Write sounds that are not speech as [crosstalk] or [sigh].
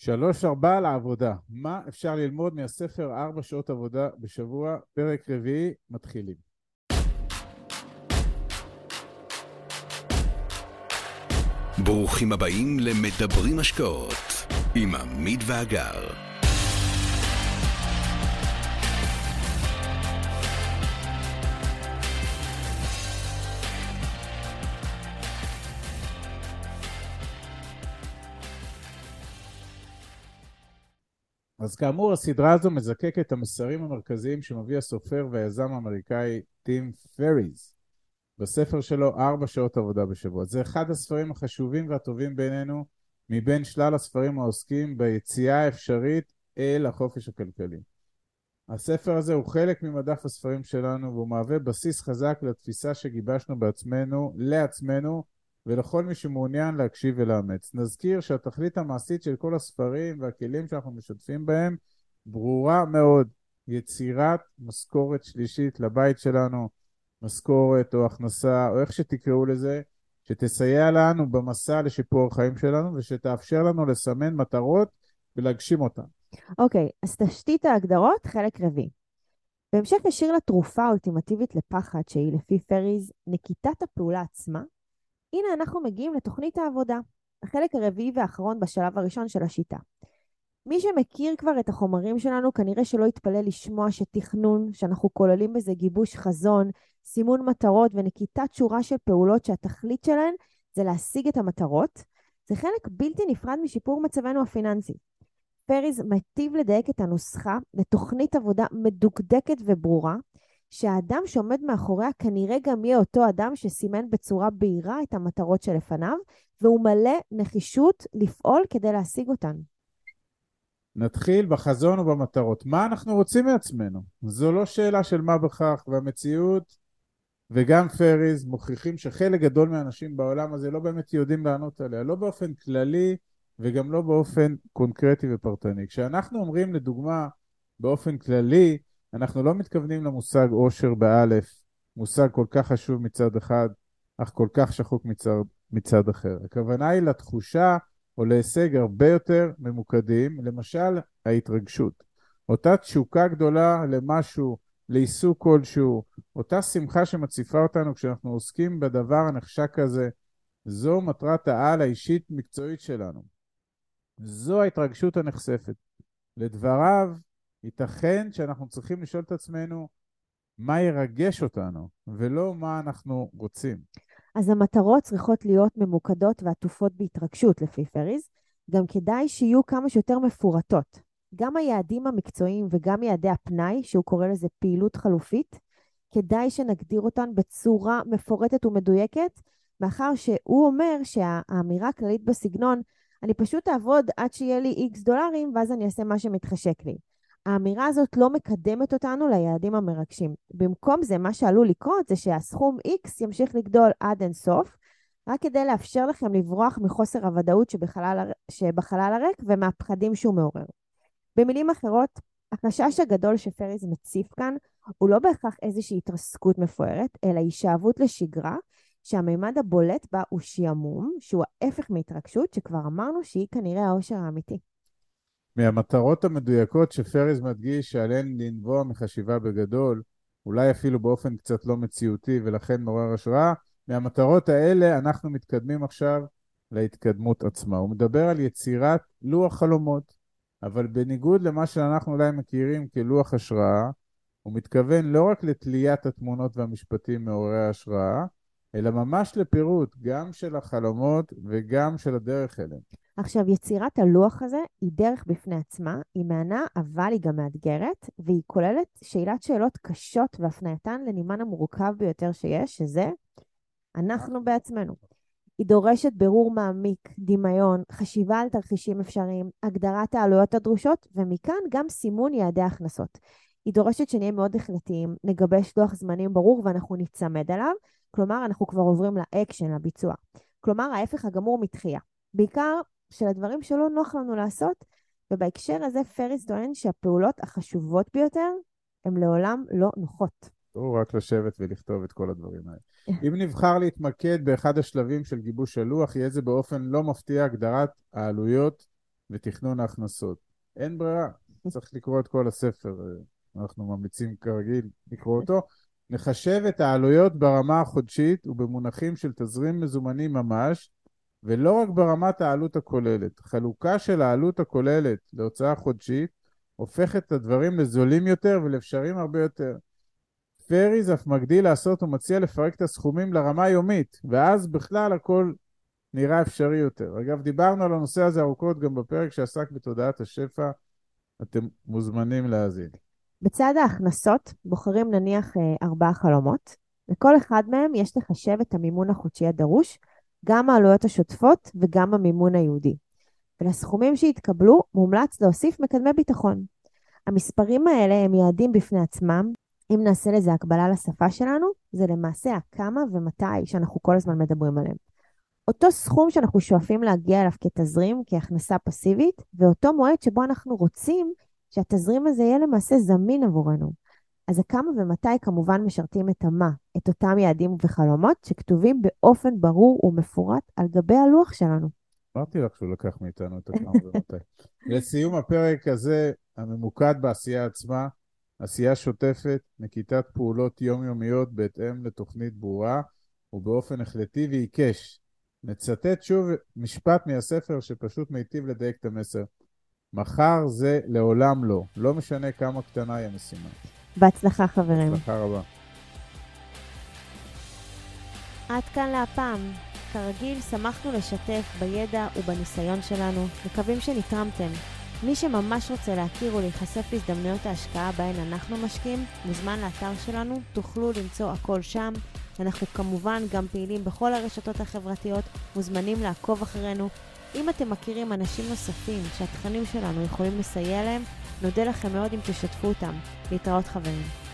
שלוש ארבע לעבודה. מה אפשר ללמוד מהספר ארבע שעות עבודה בשבוע, פרק רביעי, מתחילים. ברוכים הבאים למדברים השקעות עם עמית ואגר. אז כאמור, הסדרה הזו מזקקת את המסרים המרכזיים שמביא הסופר והיזם האמריקאי טים פריז בספר שלו ארבע שעות עבודה בשבוע. זה אחד הספרים החשובים והטובים בינינו מבין שלל הספרים העוסקים ביציאה האפשרית אל החופש הכלכלי. הספר הזה הוא חלק ממדף הספרים שלנו והוא מהווה בסיס חזק לתפיסה שגיבשנו בעצמנו, לעצמנו, ולכל מי שמעוניין להקשיב ולאמץ. נזכיר שהתכלית המעשית של כל הספרים והכלים שאנחנו משתפים בהם ברורה מאוד. יצירת משכורת שלישית לבית שלנו, משכורת או הכנסה, או איך שתקראו לזה, שתסייע לנו במסע לשיפור החיים שלנו ושתאפשר לנו לסמן מטרות ולהגשים אותן. אוקיי, okay, אז תשתית ההגדרות, חלק רביעי. בהמשך ישיר לתרופה האולטימטיבית לפחד, שהיא לפי פריז נקיטת הפעולה עצמה, הנה אנחנו מגיעים לתוכנית העבודה, החלק הרביעי והאחרון בשלב הראשון של השיטה. מי שמכיר כבר את החומרים שלנו, כנראה שלא יתפלא לשמוע שתכנון, שאנחנו כוללים בזה גיבוש חזון, סימון מטרות ונקיטת שורה של פעולות שהתכלית שלהן זה להשיג את המטרות, זה חלק בלתי נפרד משיפור מצבנו הפיננסי. פריז מטיב לדייק את הנוסחה לתוכנית עבודה מדוקדקת וברורה, שהאדם שעומד מאחוריה כנראה גם יהיה אותו אדם שסימן בצורה בהירה את המטרות שלפניו, והוא מלא נחישות לפעול כדי להשיג אותן. נתחיל בחזון ובמטרות. מה אנחנו רוצים מעצמנו? זו לא שאלה של מה בכך, והמציאות וגם פריז מוכיחים שחלק גדול מהאנשים בעולם הזה לא באמת יודעים לענות עליה, לא באופן כללי וגם לא באופן קונקרטי ופרטני. כשאנחנו אומרים לדוגמה באופן כללי, אנחנו לא מתכוונים למושג עושר באלף, מושג כל כך חשוב מצד אחד, אך כל כך שחוק מצד, מצד אחר. הכוונה היא לתחושה או להישג הרבה יותר ממוקדים, למשל ההתרגשות. אותה תשוקה גדולה למשהו, לעיסוק כלשהו, אותה שמחה שמציפה אותנו כשאנחנו עוסקים בדבר הנחשק הזה, זו מטרת העל האישית-מקצועית שלנו. זו ההתרגשות הנחשפת. לדבריו, ייתכן שאנחנו צריכים לשאול את עצמנו מה ירגש אותנו, ולא מה אנחנו רוצים. אז המטרות צריכות להיות ממוקדות ועטופות בהתרגשות, לפי פריז. גם כדאי שיהיו כמה שיותר מפורטות. גם היעדים המקצועיים וגם יעדי הפנאי, שהוא קורא לזה פעילות חלופית, כדאי שנגדיר אותן בצורה מפורטת ומדויקת, מאחר שהוא אומר שהאמירה הכללית בסגנון, אני פשוט אעבוד עד שיהיה לי איקס דולרים, ואז אני אעשה מה שמתחשק לי. האמירה הזאת לא מקדמת אותנו ליעדים המרגשים. במקום זה, מה שעלול לקרות זה שהסכום X ימשיך לגדול עד אינסוף, רק כדי לאפשר לכם לברוח מחוסר הוודאות שבחלל, שבחלל הריק ומהפחדים שהוא מעורר. במילים אחרות, החשש הגדול שפריז מציף כאן הוא לא בהכרח איזושהי התרסקות מפוארת, אלא הישאבות לשגרה, שהמימד הבולט בה הוא שעמום, שהוא ההפך מהתרגשות, שכבר אמרנו שהיא כנראה העושר האמיתי. מהמטרות המדויקות שפריז מדגיש שעליהן לנבוע מחשיבה בגדול, אולי אפילו באופן קצת לא מציאותי ולכן מעורר השראה, מהמטרות האלה אנחנו מתקדמים עכשיו להתקדמות עצמה. הוא מדבר על יצירת לוח חלומות, אבל בניגוד למה שאנחנו אולי מכירים כלוח השראה, הוא מתכוון לא רק לתליית התמונות והמשפטים מעוררי ההשראה, אלא ממש לפירוט גם של החלומות וגם של הדרך אליהם. עכשיו, יצירת הלוח הזה היא דרך בפני עצמה, היא מהנה, אבל היא גם מאתגרת, והיא כוללת שאלת שאלות קשות והפנייתן לנימן המורכב ביותר שיש, שזה אנחנו בעצמנו. היא דורשת בירור מעמיק, דמיון, חשיבה על תרחישים אפשריים, הגדרת העלויות הדרושות, ומכאן גם סימון יעדי הכנסות. היא דורשת שנהיה מאוד החלטיים, נגבש לוח זמנים ברור ואנחנו ניצמד אליו, כלומר, אנחנו כבר עוברים לאקשן, לביצוע. כלומר, ההפך הגמור מתחייה. בעיקר של הדברים שלא נוח לנו לעשות, ובהקשר הזה פריס טוען שהפעולות החשובות ביותר הן לעולם לא נוחות. או רק לשבת ולכתוב את כל הדברים האלה. [laughs] אם נבחר להתמקד באחד השלבים של גיבוש הלוח, יהיה זה באופן לא מפתיע הגדרת העלויות ותכנון ההכנסות. אין ברירה, [laughs] צריך לקרוא את כל הספר, אה, אנחנו ממליצים כרגיל לקרוא [laughs] אותו. נחשב את העלויות ברמה החודשית ובמונחים של תזרים מזומנים ממש, ולא רק ברמת העלות הכוללת. חלוקה של העלות הכוללת להוצאה חודשית הופכת את הדברים לזולים יותר ולאפשריים הרבה יותר. פריז אף מגדיל לעשות ומציע לפרק את הסכומים לרמה היומית, ואז בכלל הכל נראה אפשרי יותר. אגב, דיברנו על הנושא הזה ארוכות גם בפרק שעסק בתודעת השפע, אתם מוזמנים להאזין. בצד ההכנסות בוחרים נניח אה, ארבעה חלומות. לכל אחד מהם יש לחשב את המימון החודשי הדרוש, גם העלויות השוטפות וגם המימון היהודי. ולסכומים שהתקבלו מומלץ להוסיף מקדמי ביטחון. המספרים האלה הם יעדים בפני עצמם. אם נעשה לזה הקבלה לשפה שלנו, זה למעשה הכמה ומתי שאנחנו כל הזמן מדברים עליהם. אותו סכום שאנחנו שואפים להגיע אליו כתזרים, כהכנסה פסיבית, ואותו מועד שבו אנחנו רוצים שהתזרים הזה יהיה למעשה זמין עבורנו. אז הכמה ומתי כמובן משרתים את המה, את אותם יעדים וחלומות שכתובים באופן ברור ומפורט על גבי הלוח שלנו. אמרתי לך שהוא לקח מאיתנו את הכמה ומתי. [laughs] לסיום הפרק הזה, הממוקד בעשייה עצמה, עשייה שוטפת, נקיטת פעולות יומיומיות בהתאם לתוכנית ברורה ובאופן החלטי ועיקש. נצטט שוב משפט מהספר שפשוט מיטיב לדייק את המסר. מחר זה לעולם לא, לא משנה כמה קטנה היא המשימה. בהצלחה חברים. בהצלחה רבה. עד כאן להפעם. כרגיל, שמחנו לשתף בידע ובניסיון שלנו, מקווים שנתרמתם. מי שממש רוצה להכיר ולהיחשף להזדמנויות ההשקעה בהן אנחנו משקיעים, מוזמן לאתר שלנו, תוכלו למצוא הכל שם. אנחנו כמובן גם פעילים בכל הרשתות החברתיות, מוזמנים לעקוב אחרינו. אם אתם מכירים אנשים נוספים שהתכנים שלנו יכולים לסייע להם, נודה לכם מאוד אם תשתפו אותם. להתראות חברים.